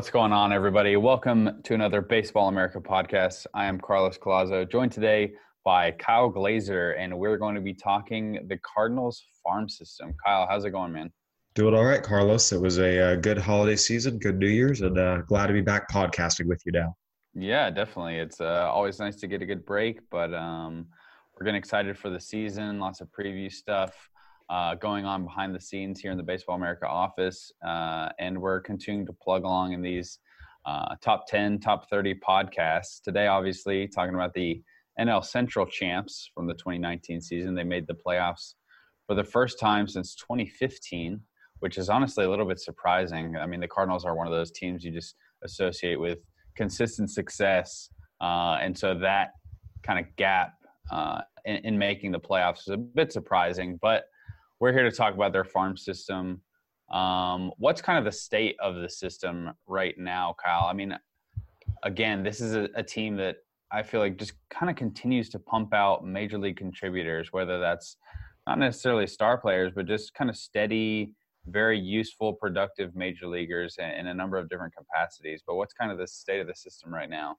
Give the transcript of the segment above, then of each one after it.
What's going on, everybody? Welcome to another Baseball America podcast. I am Carlos Collazo, joined today by Kyle Glaser, and we're going to be talking the Cardinals farm system. Kyle, how's it going, man? Doing all right, Carlos. It was a, uh good holiday season, good New Year's, and uh, glad to be back podcasting with you now. Yeah, definitely. It's uh, always nice to get a good break, but um, we're getting excited for the season. Lots of preview stuff uh, going on behind the scenes here in the Baseball America office, uh, and we're continuing to plug along in these uh, top 10, top 30 podcasts. Today, obviously, talking about the NL Central champs from the 2019 season. They made the playoffs for the first time since 2015, which is honestly a little bit surprising. I mean, the Cardinals are one of those teams you just associate with consistent success, uh, and so that kind of gap uh, in, in making the playoffs is a bit surprising. But we're here to talk about their farm system. Um, what's kind of the state of the system right now, Kyle? I mean, again, this is a, a team that I feel like just kind of continues to pump out major league contributors, whether that's not necessarily star players, but just kind of steady, very useful, productive major leaguers in, in a number of different capacities. But what's kind of the state of the system right now?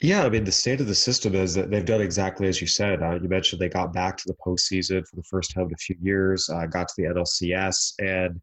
Yeah, I mean, the state of the system is that they've done exactly as you said. Uh, you mentioned they got back to the postseason for the first time in a few years, uh, got to the NLCS. And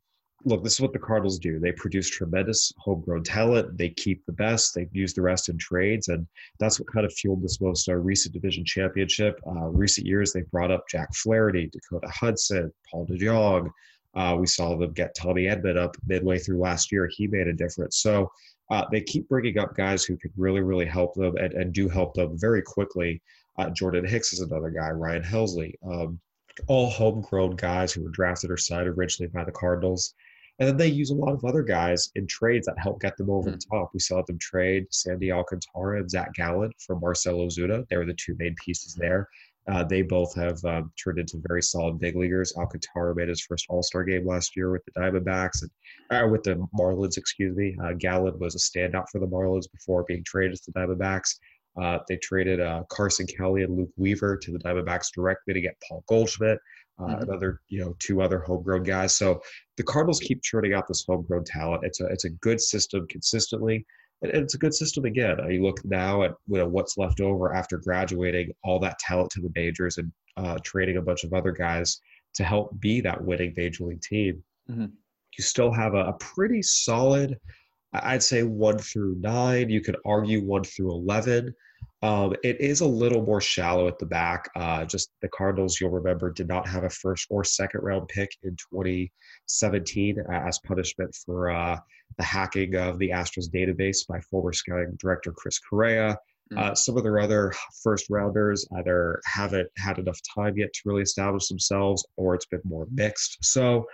look, this is what the Cardinals do they produce tremendous homegrown talent, they keep the best, they use the rest in trades. And that's what kind of fueled this most uh, recent division championship. Uh, recent years, they've brought up Jack Flaherty, Dakota Hudson, Paul DeJong. Uh, we saw them get Tommy Edman up midway through last year. He made a difference. So uh, they keep bringing up guys who could really, really help them and, and do help them very quickly. Uh, Jordan Hicks is another guy, Ryan Helsley, um, all homegrown guys who were drafted or signed originally by the Cardinals. And then they use a lot of other guys in trades that help get them over Hmm. the top. We saw them trade Sandy Alcantara and Zach Gallen for Marcell Ozuna. They were the two main pieces there. Uh, they both have um, turned into very solid big leaguers. Alcantara made his first All Star game last year with the Diamondbacks and uh, with the Marlins, excuse me. Uh, Gallen was a standout for the Marlins before being traded to the Diamondbacks. Uh, they traded uh, Carson Kelly and Luke Weaver to the Diamondbacks directly to get Paul Goldschmidt, uh, Mhm. another you know two other homegrown guys. So the Cardinals keep churning out this homegrown talent. It's a it's a good system consistently, it's a good system again. You look now at you know, what's left over after graduating all that talent to the majors and uh, trading a bunch of other guys to help be that winning major league team. Mhm. You still have a, a pretty solid, I'd say one through nine. You could argue one through eleven. Um, it is a little more shallow at the back. Uh, just the Cardinals, you'll remember, did not have a first or second round pick in 2017 as punishment for uh, the hacking of the Astros database by former scouting director Chris Correa. Uh, some of their other first rounders either haven't had enough time yet to really establish themselves or it's been more mixed. So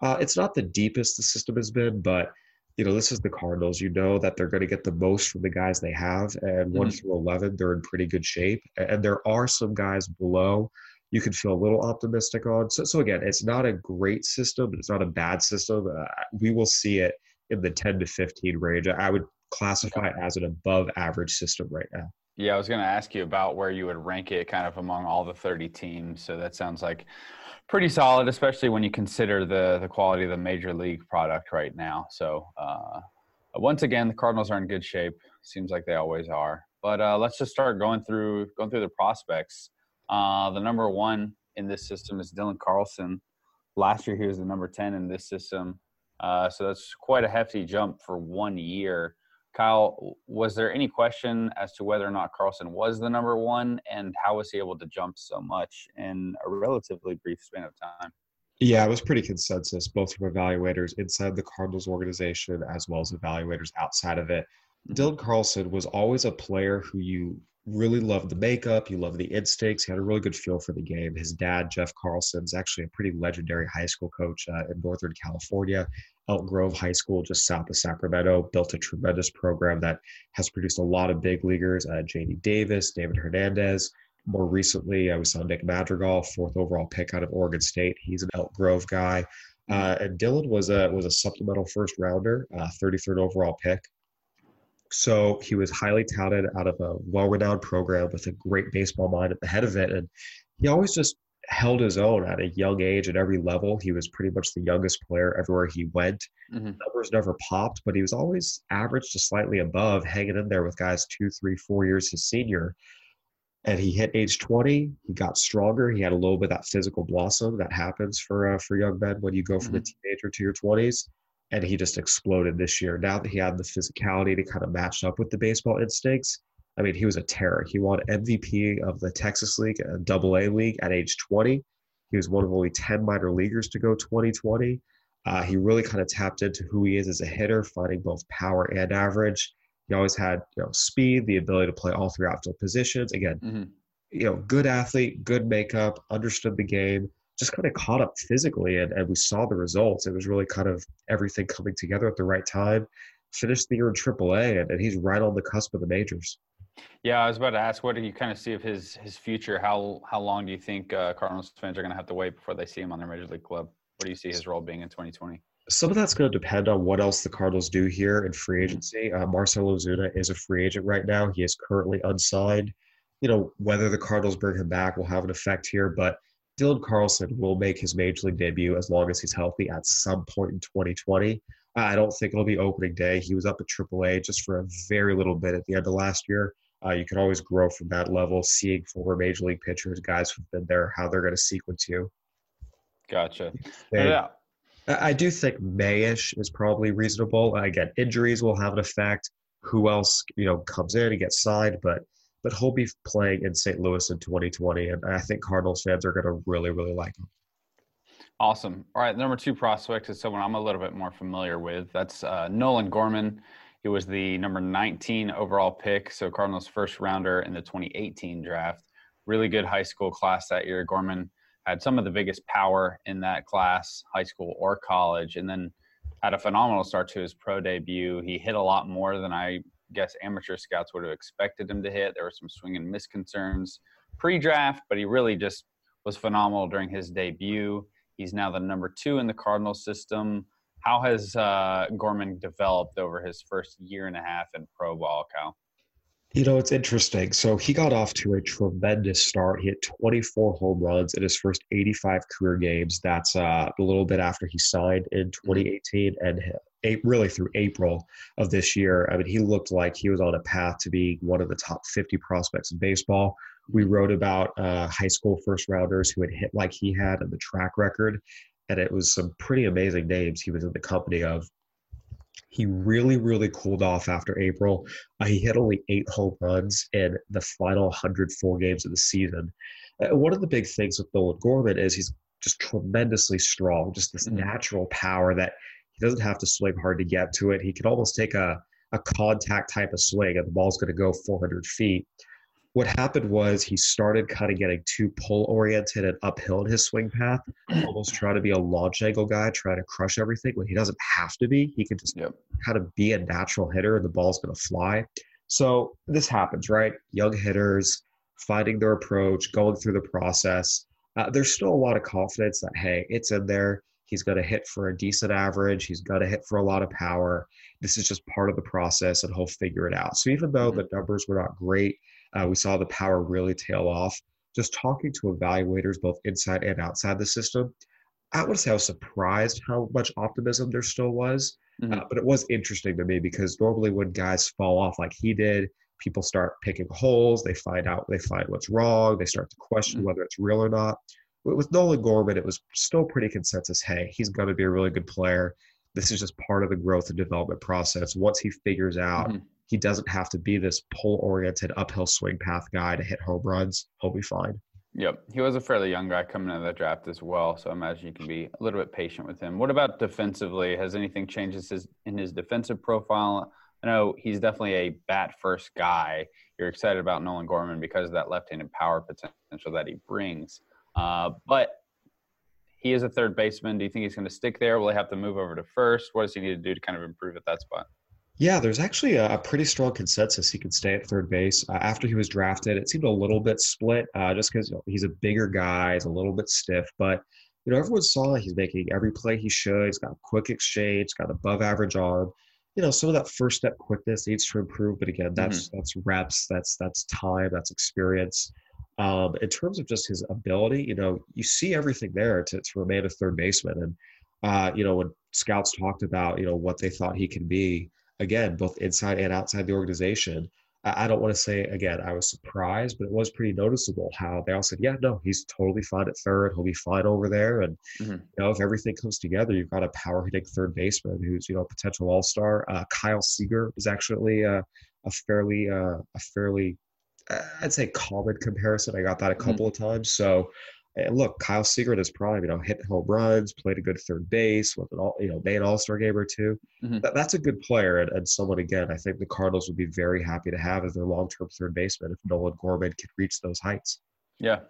uh, it's not the deepest the system has been, but you know, this is the Cardinals. You know that they're going to get the most from the guys they have, and one through eleven, they're in pretty good shape. And there are some guys below you can feel a little optimistic on. So, so again, it's not a great system. It's not a bad system. Uh, we will see it in the ten to fifteen range. I would classify it as an above average system right now. Yeah, I was going to ask you about where you would rank it kind of among all the 30 teams. So that sounds like pretty solid, especially when you consider the the quality of the major league product right now. So uh, once again, the Cardinals are in good shape. Seems like they always are. But uh, let's just start going through going through the prospects. Uh, the number one in this system is Dylan Carlson. Last year, he was the number 10 in this system. Uh, so that's quite a hefty jump for one year. Kyle, was there any question as to whether or not Carlson was the number one, and how was he able to jump so much in a relatively brief span of time? Yeah, it was pretty consensus, both from evaluators inside the Cardinals organization as well as evaluators outside of it. Mm-hmm. Dylan Carlson was always a player who you really loved the makeup, you loved the instincts. He had a really good feel for the game. His dad, Jeff Carlson, is actually a pretty legendary high school coach uh, in Northern California. Elk Grove High School, just south of Sacramento, built a tremendous program that has produced a lot of big leaguers. Uh, JD Davis, David Hernandez. More recently, uh, we saw Nick Madrigal, fourth overall pick out of Oregon State. He's an Elk Grove guy. Uh, and Dylan was a was a supplemental first rounder, uh, 33rd overall pick. So he was highly touted out of a well-renowned program with a great baseball mind at the head of it, and he always just held his own at a young age at every level. He was pretty much the youngest player everywhere he went. Mm-hmm. Numbers never popped, but he was always average to slightly above, hanging in there with guys two, three, four years his senior. And he hit age 20. He got stronger. He had a little bit of that physical blossom that happens for uh, for young men when you go from mm-hmm. a teenager to your 20s and he just exploded this year. Now that he had the physicality to kind of match up with the baseball instincts, I mean, he was a terror. He won MVP of the Texas League, a double A league at age 20. He was one of only 10 minor leaguers to go 2020. Uh, he really kind of tapped into who he is as a hitter, finding both power and average. He always had you know speed, the ability to play all three outfield positions. Again, mm-hmm. you know, good athlete, good makeup, understood the game just kind of caught up physically and, and we saw the results. It was really kind of everything coming together at the right time. Finished the year in AAA and, and he's right on the cusp of the majors. Yeah, I was about to ask, what do you kind of see of his his future? How how long do you think uh, Cardinals fans are going to have to wait before they see him on their major league club? What do you see his role being in 2020? Some of that's going to depend on what else the Cardinals do here in free mm-hmm. agency. Uh, Marcell Ozuna is a free agent right now. He is currently unsigned. You know whether the Cardinals bring him back will have an effect here, but Dylan Carlson will make his major league debut as long as he's healthy at some point in 2020. I don't think it'll be opening day. He was up at AAA just for a very little bit at the end of last year. Uh, you can always grow from that level, seeing former major league pitchers, guys who've been there, how they're going to sequence you. Gotcha. yeah. I do think Mayish is probably reasonable. Again, injuries will have an effect. Who else, you know, comes in and gets signed, but but he'll be playing in St. Louis in 2020, and I think Cardinals fans are going to really, really like him. Awesome. All right, number two prospect is someone I'm a little bit more familiar with. That's uh, Nolan Gorman. He was the number 19 overall pick, so Cardinals' first rounder in the 2018 draft. Really good high school class that year. Gorman had some of the biggest power in that class, high school or college, and then had a phenomenal start to his pro debut. He hit a lot more than I guess amateur scouts would have expected him to hit. There were some swing and miss concerns pre-draft, but he really just was phenomenal during his debut. He's now the number two in the Cardinal system. How has uh, Gorman developed over his first year and a half in pro ball, Cal? You know, it's interesting. So he got off to a tremendous start. He hit 24 home runs in his first 85 career games. That's uh, a little bit after he signed in 2018 and really through April of this year. I mean, he looked like he was on a path to be one of the top 50 prospects in baseball. We wrote about uh, high school first rounders who had hit like he had and the track record, and it was some pretty amazing names he was in the company of. He really, really cooled off after April. Uh, he hit only eight home runs in the final 104 games of the season. Uh, one of the big things with Nolan Gorman is he's just tremendously strong, just this mm-hmm. natural power that he doesn't have to swing hard to get to it. He can almost take a, a contact type of swing and the ball's going to go 400 feet. What happened was he started kind of getting too pull oriented and uphill in his swing path, almost trying to be a launch angle guy, trying to crush everything when he doesn't have to be. He can just yep. kind of be a natural hitter and the ball's going to fly. So this happens, right? Young hitters finding their approach, going through the process. Uh, there's still a lot of confidence that, hey, it's in there. He's going to hit for a decent average. He's going to hit for a lot of power. This is just part of the process, and he'll figure it out. So even though mm-hmm. the numbers were not great, uh, we saw the power really tail off. Just talking to evaluators both inside and outside the system, I would say I was surprised how much optimism there still was. Mm-hmm. Uh, but it was interesting to me because normally when guys fall off like he did, people start picking holes. They find out, they find what's wrong. They start to question mm-hmm. whether it's real or not with Nolan Gorman, it was still pretty consensus. Hey, he's going to be a really good player. This is just part of the growth and development process. Once he figures out mm-hmm. He doesn't have to be this pull oriented uphill swing path guy to hit home runs, he'll be fine. Yep. He was a fairly young guy coming into the draft as well. So I imagine you can be a little bit patient with him. What about defensively? Has anything changed in his defensive profile I know he's definitely a bat first guy. You're excited about Nolan Gorman because of that left-handed power potential that he brings. Uh, but he is a third baseman. Do you think he's going to stick there? Will he have to move over to first? What does he need to do to kind of improve at that spot? Yeah, there's actually a, a pretty strong consensus he can stay at third base. Uh, after he was drafted, it seemed a little bit split uh, just because you know, he's a bigger guy, he's a little bit stiff, but you know everyone saw he's making every play he should. He's got quick exchange, got above average arm. You know, some of that first step quickness needs to improve, but again, that's mm-hmm. that's reps, that's that's time, that's experience. Um, in terms of just his ability, you know, you see everything there to, to remain a third baseman. And, uh, you know, when scouts talked about, you know, what they thought he could be, again, both inside and outside the organization, I, I don't want to say, again, I was surprised, but it was pretty noticeable how they all said, yeah, no, he's totally fine at third. He'll be fine over there. And, mm-hmm. you know, if everything comes together, you've got a power hitting third baseman who's, you know, a potential all star. Uh, Kyle Seager is actually uh, a fairly, uh, a fairly I'd say common comparison. I got that a mm-hmm. couple mm-hmm. of times. So, look, Kyle Seager his prime, you know, hit home runs, played a good third base, with an all, you know, made an All Star game or 2 mm-hmm. that, that's a good player and, and someone again. I think the Cardinals would be very happy to have as their long term third baseman if Nolan Gorman could reach those heights. Yeah.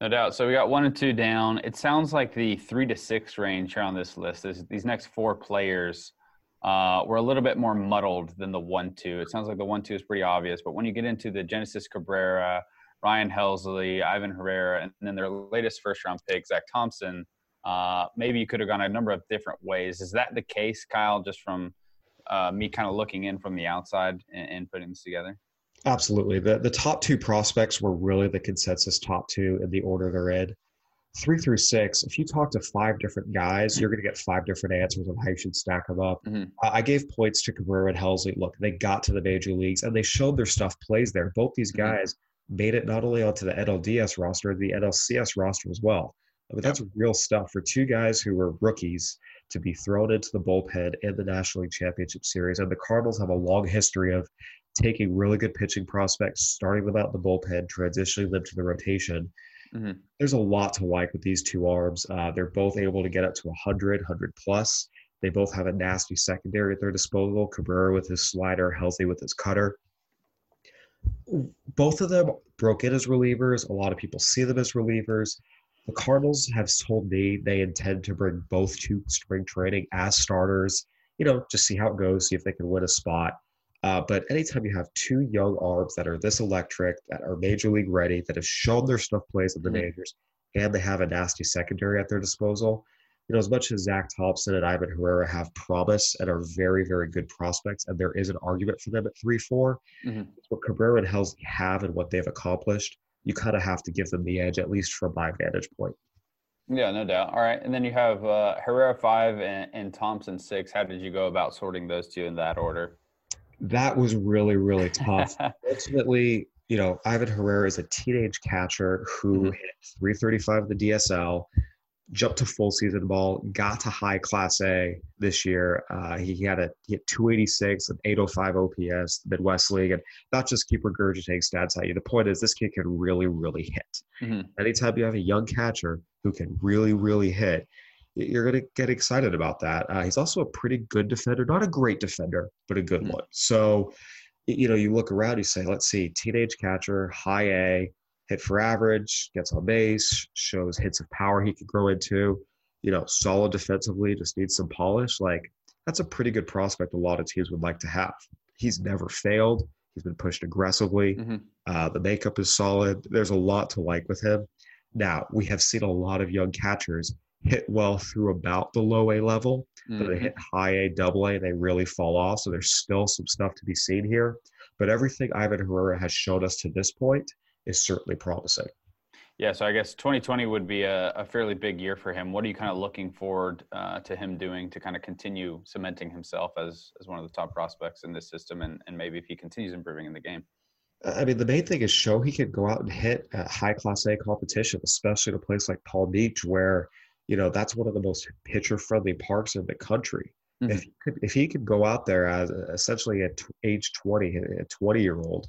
No doubt. So we got one and two down. It sounds like the three to six range here on this list is these next four players uh, were a little bit more muddled than the one two. It sounds like the one two is pretty obvious, but when you get into the Genesis Cabrera, Ryan Helsley, Ivan Herrera, and then their latest first round pick, Zack Thompson, uh, maybe you could have gone a number of different ways. Is that the case, Kyle, just from uh, me kind of looking in from the outside and, and putting this together? Absolutely. The, the top two prospects were really the consensus top two in the order they're in three through six, if you talk to five different guys, you're going to get five different answers on how you should stack them up. Mm-hmm. Uh, I gave points to Cabrera and Helsley. Look, they got to the major leagues and they showed their stuff plays there. Both these mm-hmm. guys mm-hmm. Made it not only onto the NLDS roster, the NLCS roster as well. I mean, that's real stuff for two guys who were rookies to be thrown into the bullpen in the National League Championship Series. And the Cardinals have a long history of taking really good pitching prospects, starting them out in the bullpen, transitioning them to the rotation Mm-hmm. There's a lot to like with these two arms. Uh, they're both able to get up to 100, 100 plus. They both have a nasty secondary at their disposal. Cabrera with his slider, Helsley with his cutter. Both of them broke in as relievers. A lot of people see them as relievers. The Cardinals have told me they intend to bring both to spring training as starters. You know, just see how it goes, see if they can win a spot. Uh, but anytime you have two young arms that are this electric, that are major league ready, that have shown their stuff plays in the mm-hmm. majors, and they have a nasty secondary at their disposal, you know, as much as Zack Thompson and Ivan Herrera have promise and are very, very good prospects, and there is an argument for them at 3 4, mm-hmm. what Cabrera and Helsley have and what they've accomplished, you kind of have to give them the edge, at least from my vantage point. Yeah, no doubt. All right. And then you have uh, Herrera 5 and, and Thompson 6. How did you go about sorting those two in that order? that was really really tough. Ultimately, you know, Ivan Herrera is a teenage catcher who mm-hmm. hit 335 the DSL, jumped to full season ball, got to high class A this year. Uh, he, he, had a he had 286 and 805 OPS, Midwest League, and not just keep regurgitating stats at you. The point is, this kid can really, really hit. Mm-hmm. Anytime you have a young catcher who can really, really hit, you're going to get excited about that. Uh, he's also a pretty good defender, not a great defender, but a good mm-hmm. one. So, you know, you look around, you say, let's see, teenage catcher, high A, hit for average, gets on base, shows hits of power he could grow into, you know, solid defensively, just needs some polish. Like, that's a pretty good prospect a lot of teams would like to have. He's never failed. He's been pushed aggressively. Mm-hmm. Uh, the makeup is solid. There's a lot to like with him. Now, we have seen a lot of young catchers hit well through about the low A level, mm-hmm. but they hit high A, double A, they really fall off. So there's still some stuff to be seen here. But everything Ivan Herrera has shown us to this point is certainly promising. Yeah, so I guess 2020 would be a, a fairly big year for him. What are you kind of looking forward uh, to him doing to kind of continue cementing himself as as one of the top prospects in this system, and, and maybe if he continues improving in the game? I mean, the main thing is show he can go out and hit high class A competition, especially at a place like Palm Beach, where you know that's one of the most pitcher friendly parks in the country. Mm-hmm. If he could, if he could go out there as essentially at age 20, a 20 year old,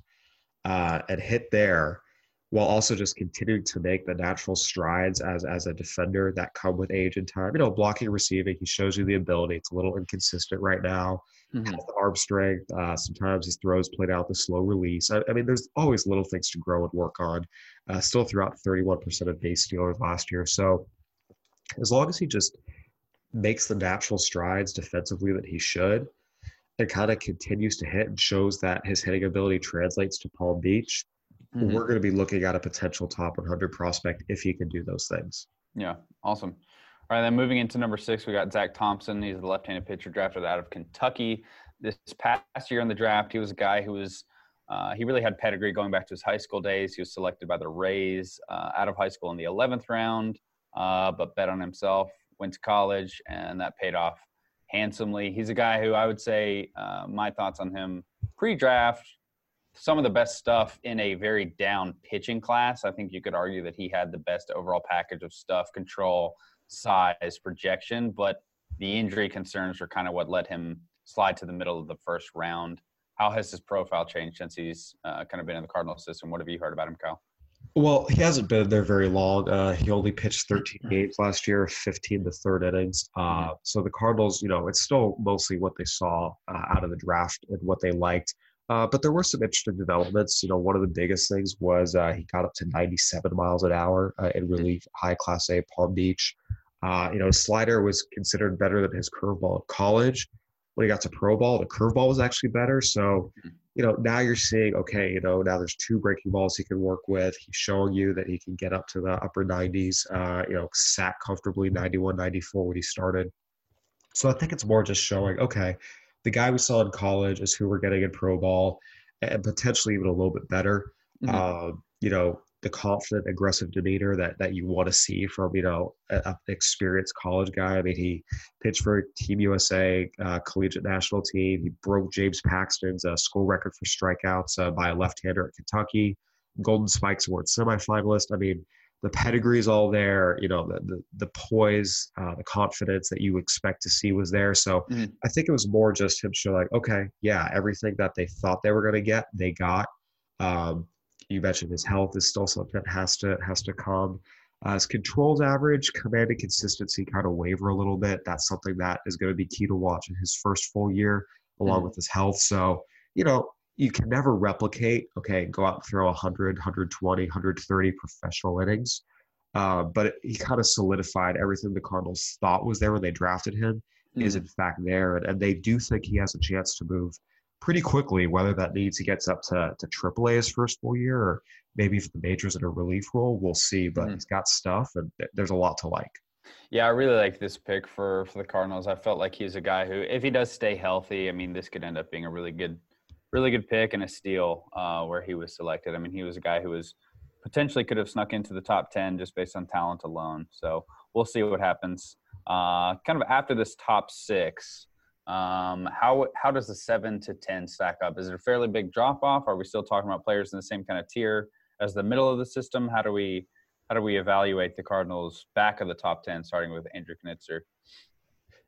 uh, and hit there, while also just continuing to make the natural strides as as a defender that come with age and time. You know, blocking, receiving, he shows you the ability. It's a little inconsistent right now. Mhm. Has the arm strength. Uh, sometimes his throws played out the slow release. I, I mean, there's always little things to grow and work on. Uh, still throughout 31% of base stealers last year. So as long as he just makes the natural strides defensively that he should, kind continues to hit and shows that his hitting ability translates to Palm Beach, Mhm. we're going to be looking at a potential top 100 prospect if he can do those things. Yeah, awesome. All right, then moving into number six, we got Zack Thompson. He's the left-handed pitcher drafted out of Kentucky. This past year in the draft, he was a guy who was uh, he really had pedigree going back to his high school days. He was selected by the Rays uh, out of high school in the 11th round, uh, but bet on himself. Went to college, and that paid off handsomely. He's a guy who I would say uh, my thoughts on him pre-draft. Some of the best stuff in a very down pitching class. I think you could argue that he had the best overall package of stuff, control, size, projection, but the injury concerns were kind of what let him slide to the middle of the first round. How has his profile changed since he's uh, kind of been in the Cardinal system? What have you heard about him, Kyle? Well, he hasn't been there very long. Uh, he only pitched 13 games last year, 15 the third innings. Uh, so the Cardinals, you know, it's still mostly what they saw uh, out of the draft and what they liked. Uh, but there were some interesting developments. You know, one of the biggest things was uh, he got up to 97 miles an hour uh, in relief, high Class A Palm Beach. Uh, you know, slider was considered better than his curveball in college. When he got to pro ball, the curveball was actually better. So, you know, now you're seeing, okay, you know, now there's two breaking balls he can work with. He's showing you that he can get up to the upper 90s, uh, you know, sat comfortably 91, 94 when he started. So I think it's more just showing, okay, the guy we saw in college is who we're getting in pro ball and potentially even a little bit better. Mhm. Uh, you know, the confident, aggressive demeanor that that you want to see from you know a- an experienced college guy. I mean, he pitched for Team USA, uh, collegiate national team. He broke James Paxton's uh, school record for strikeouts uh, by a left-hander at Kentucky. Golden Spikes Award semifinalist. I mean, the pedigree is all there. You know, the the, the poise, uh, the confidence that you expect to see was there. So Mhm. I think it was more just him showing like, okay, yeah, everything that they thought they were going to get, they got. Um, you mentioned his health is still something that has to has to come. Uh, his controls average, command and consistency kind of waver a little bit. That's something that is going to be key to watch in his first full year, along Mhm. with his health. So, you know, you can never replicate, okay, go out and throw 100, 120, 130 professional innings. Uh, but it, he kind of solidified everything the Cardinals thought was there when they drafted him is in fact there. And, and they do think he has a chance to move pretty quickly, whether that means he gets up to, to AAA his first full year or maybe if the majors in a relief role, we'll see. But Mhm. he's got stuff and th- there's a lot to like. Yeah, I really like this pick for for the Cardinals. I felt like he's a guy who, if he does stay healthy, I mean, this could end up being a really good, really good pick and a steal uh, where he was selected. I mean, he was a guy who was potentially could have snuck into the top ten just based on talent alone. So we'll see what happens. Uh, kind of after this top six, um, how how does the seven to ten stack up? Is it a fairly big drop off? Are we still talking about players in the same kind of tier as the middle of the system? How do we how do we evaluate the Cardinals back of the top ten, starting with Andrew Knizner?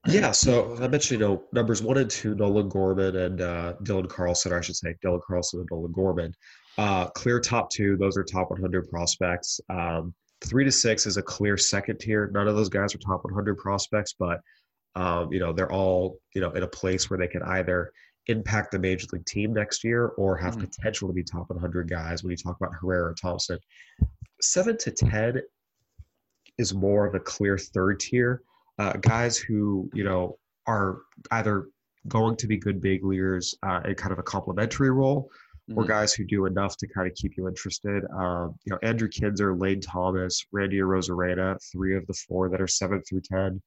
Yeah, so I mentioned, you know, numbers one and two, Nolan Gorman and uh, Dylan Carlson, or I should say Dylan Carlson and Nolan Gorman. Uh, clear top two, those are top 100 prospects. Um, three to six is a clear second tier. None of those guys are top 100 prospects, but, um, you know, they're all, you know, in a place where they can either impact the major league team next year or have Mhm. potential to be top 100 guys when you talk about Herrera or Thompson. Seven to 10 is more of a clear third tier uh, guys who you know are either going to be good big leaguers uh, in kind of a complementary role, or Mhm. guys who do enough to kind of keep you interested. Um, you know, Andrew Knizner, Lane Thomas, Randy Arozarena, three of the four that are seven through 10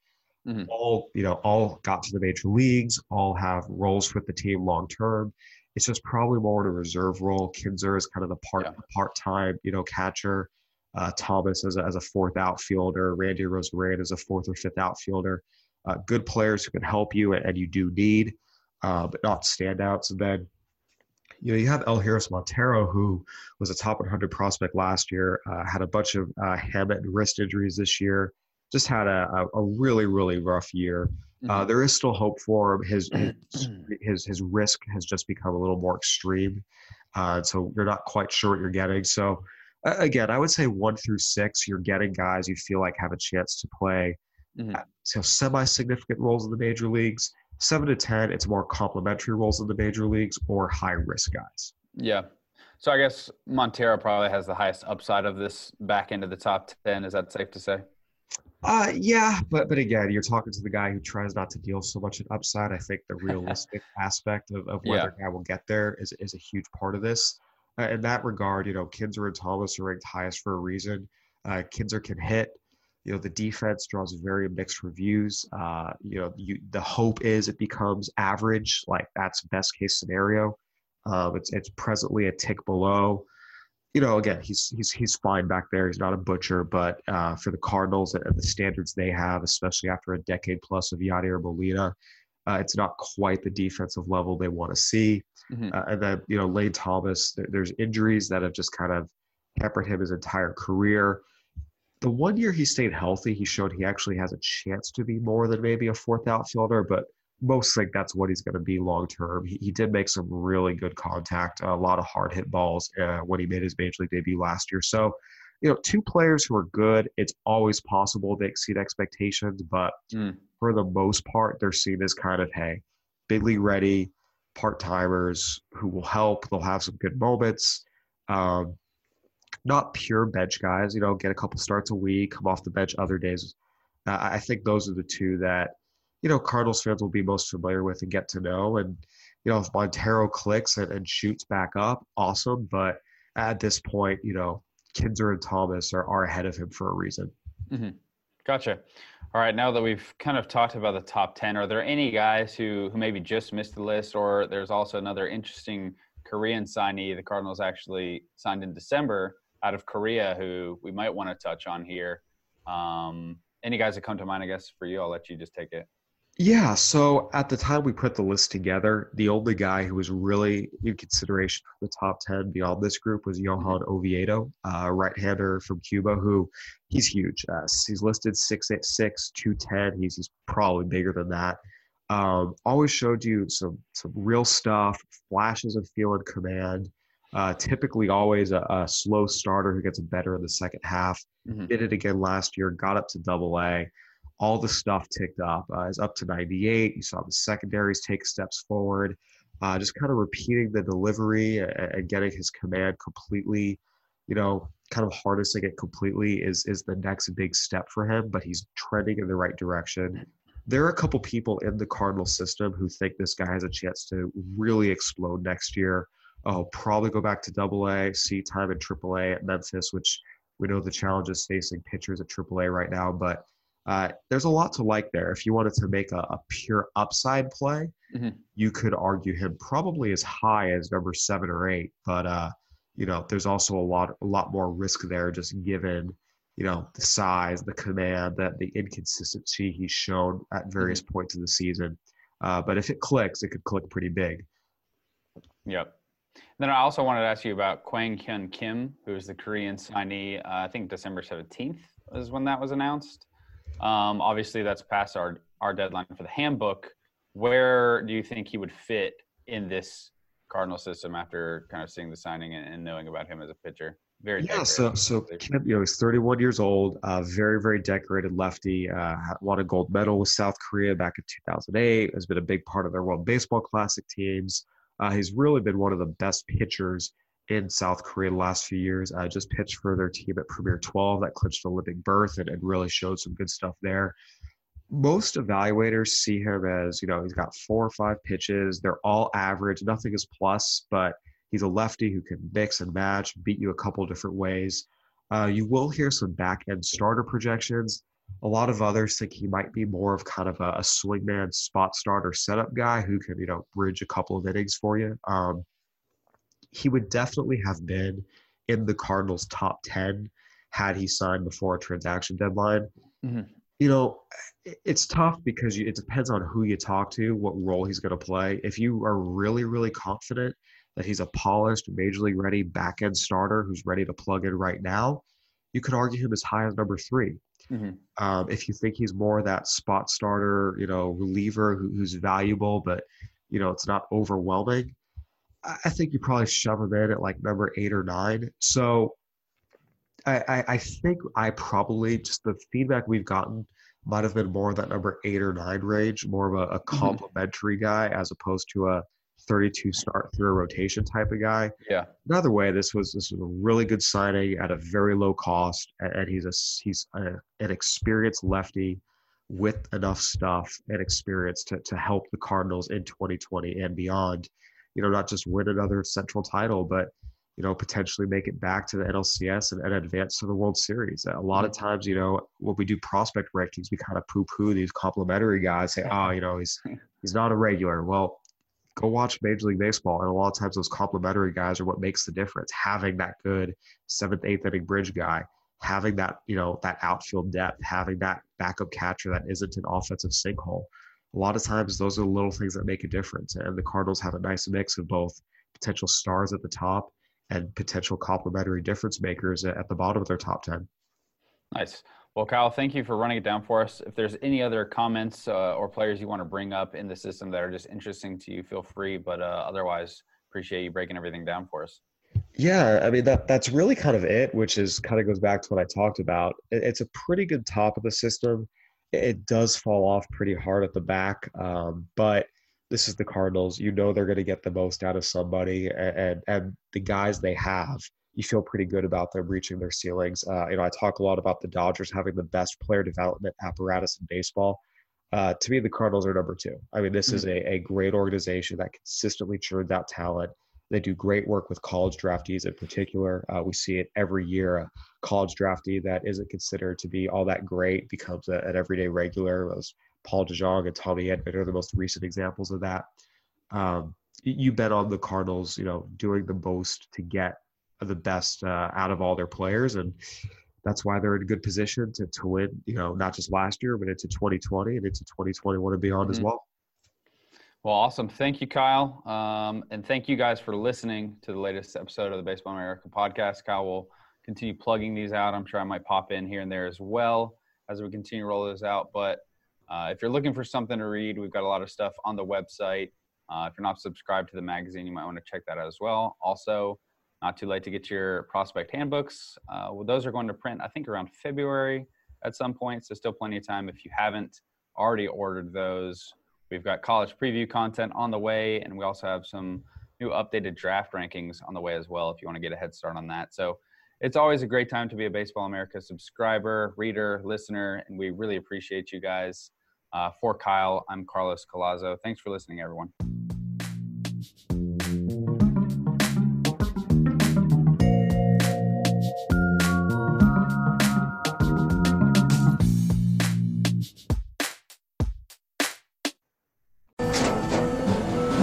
Mhm. all you know all got to the major leagues, all have roles with the team long term. It's just probably more in a reserve role. Knizner is kind of the part Yeah. part time you know catcher. Uh, Thomas as a, as a fourth outfielder, Randy Arozarena as a fourth or fifth outfielder. Uh, good players who can help you, and, and you do need, uh, but not standouts. And then, you know, you have Elehuris Montero, who was a top 100 prospect last year, uh, had a bunch of uh, and wrist injuries this year, just had a, a, really, really rough year. Uh, Mhm. there is still hope for him. His, his his his risk has just become a little more extreme, uh, so you're not quite sure what you're getting. So again, I would say one through six, you're getting guys you feel like have a chance to play Mhm. so semi-significant roles in the major leagues. Seven to ten, it's more complementary roles in the major leagues or high risk guys. Yeah. So I guess Montero probably has the highest upside of this back end of the top 10. Is that safe to say? Uh, yeah, but but again, you're talking to the guy who tries not to deal so much in upside. I think the realistic aspect of, of whether a guy will get there is is a huge part of this. Uh, in that regard, you know, Knizner and Thomas are ranked highest for a reason. Uh, Knizner can hit. You know, the defense draws very mixed reviews. Uh, you know, you, the hope is it becomes average, like that's best case scenario. Um, it's it's presently a tick below you know, again, he's he's he's fine back there. He's not a butcher, but uh, for the Cardinals and the standards they have, especially after a decade plus of Yadier Molina, uh, it's not quite the defensive level they want to see. Mhm. Uh, and then you know, Lane Thomas, there, there's injuries that have just kind of peppered him his entire career. The one year he stayed healthy, he showed he actually has a chance to be more than maybe a fourth outfielder, but most think that's what he's going to be long term. He, he did make some really good contact, a lot of hard hit balls uh, when he made his major league debut last year. So, you know, two players who are good. It's always possible they exceed expectations, but Mm. for the most part, they're seen as kind of hey, big league ready, part timers who will help. They'll have some good moments. Um, not pure bench guys, you know, get a couple starts a week, come off the bench other days. Uh, I think those are the two that you know Cardinals fans will be most familiar with and get to know. And you know, if Montero clicks and, and shoots back up, awesome. But at this point, you know, Knizner and Thomas are, are ahead of him for a reason. Gotcha. All right. Now that we've kind of talked about the top 10, are there any guys who, who maybe just missed the list, or there's also another interesting Korean signee the Cardinals actually signed in December out of Korea who we might want to touch on here? Um, any guys that come to mind, I guess, for you? I'll let you just take it. Yeah, so at the time we put the list together, the only guy who was really in consideration for the top 10 beyond this group was Johan Oviedo, uh, right-hander from Cuba, who he's huge. Uh, he's listed 6'6", 210. He's, he's probably bigger than that. Um, always showed you some some real stuff, flashes of feel and command. Uh, typically always a, a slow starter who gets better in the second half. Mhm. Did it again last year, got up to double A all the stuff ticked up. Uh, is up to 98. You saw the secondaries take steps forward. Uh, just kind of repeating the delivery and, getting his command completely, you know, kind of harnessing it completely is is the next big step for him. But he's trending in the right direction. There are a couple people in the Cardinal system who think this guy has a chance to really explode next year. Oh, probably go back to Double A, see time in Triple A at Memphis, which we know the challenges facing pitchers at Triple A right now, but uh, there's a lot to like there. If you wanted to make a, a pure upside play, Mhm. you could argue him probably as high as number seven or eight. But uh, you know, there's also a lot a lot more risk there, just given you know the size, the command, that the inconsistency he's shown at various points of the season. Uh, but if it clicks, it could click pretty big. Yep. Then I also wanted to ask you about Kwang Hyun Kim, who is the Korean signee. Uh, I think December 17th is when that was announced. Um, obviously, that's past our, our deadline for the handbook. Where do you think he would fit in this Cardinal system after kind of seeing the signing and, and knowing about him as a pitcher? Very Yeah, so decorated, so. Kim, you know, he's 31 years old, uh, very very decorated lefty. Uh, won a gold medal with South Korea back in 2008. Has been a big part of their World Baseball Classic teams. Uh, he's really been one of the best pitchers in South Korea the last few years. Uh, just pitched for their team at Premier 12 that clinched an Olympic berth and, and really showed some good stuff there. Most evaluators see him as, you know, he's got four or five pitches. They're all average. Nothing is plus, but he's a lefty who can mix and match, beat you a couple different ways. Uh, you will hear some back end starter projections. A lot of others think he might be more of kind of a, a swingman spot starter setup guy who can, you know, bridge a couple of innings for you. Um, he would definitely have been in the Cardinals' top 10 had he signed before a transaction deadline. Mhm. You know, it's tough because you, it depends on who you talk to, what role he's going to play. If you are really, really confident that he's a polished, major league ready back end starter who's ready to plug in right now, you could argue him as high as number three. Mhm. Um, if you think he's more that spot starter, you know, reliever who, who's valuable, but you know, it's not overwhelming. I, I think you probably shove him in at like number eight or nine. So I, I think I probably just the feedback we've gotten might have been more that number eight or nine range, more of a, a Mm-hmm. complimentary guy as opposed to a 32 start through a rotation type of guy. Yeah. Another way, this was this was a really good signing at a very low cost, and, and he's a he's a, an experienced lefty with enough stuff and experience to to help the Cardinals in 2020 and beyond. You know, not just win another Central title, but you know, potentially make it back to the NLCS and, and advance to the World Series. A lot of mm-hmm. times, you know, when we do prospect rankings, we kind of poo-poo these complimentary guys, say, oh, you know, he's he's not a regular. Well, go watch Major League Baseball, and a lot of times those complimentary guys are what makes the difference. Having that good seventh, eighth inning bridge guy, having that, you know, that outfield depth, having that backup catcher that isn't an offensive sinkhole. A lot of times, those are the little things that make a difference. And the Cardinals have a nice mix of both potential stars at the top and potential complementary difference makers at the bottom of their top 10. Nice. Well, Kyle, thank you for running it down for us. If there's any other comments uh, or players you want to bring up in the system that are just interesting to you, feel free. But uh, otherwise, appreciate you breaking everything down for us. Yeah, I mean that that's really kind of it, which is kind of goes back to what I talked about. It, it's a pretty good top of the system. It, does fall off pretty hard at the back, um, but this is the Cardinals. You know they're going to get the most out of somebody, and, and and the guys they have, you feel pretty good about them reaching their ceilings. Uh, you know, I talk a lot about the Dodgers having the best player development apparatus in baseball. Uh, to me, the Cardinals are number two. I mean, this is a, a great organization that consistently churns out talent. They do great work with college draftees in particular. Uh, we see it every year. A college draftee that isn't considered to be all that great becomes a, an everyday regular. Those Paul DeJong and Tommy Edman are the most recent examples of that. Um, you bet on the Cardinals, you know, doing the most to get the best uh, out of all their players, and that's why they're in a good position to to win. You know, not just last year, but into 2020 and into 2021 and beyond as Mhm. well. Well, awesome. Thank you, Kyle. Um, and thank you guys for listening to the latest episode of the Baseball America podcast. Kyle will continue plugging these out. I'm sure I might pop in here and there as well as we continue to roll those out. But uh, if you're looking for something to read, we've got a lot of stuff on the website. Uh, if you're not subscribed to the magazine, you might want to check that out as well. Also, not too late to get your prospect handbooks. Uh, well, those are going to print, I think, around February at some point. So, still plenty of time if you haven't already ordered those. We've got college preview content on the way, and we also have some new updated draft rankings on the way as well if you want to get a head start on that. So it's always a great time to be a Baseball America subscriber, reader, listener, and we really appreciate you guys. Uh, for Kyle, I'm Carlos Collazo. Thanks for listening, everyone.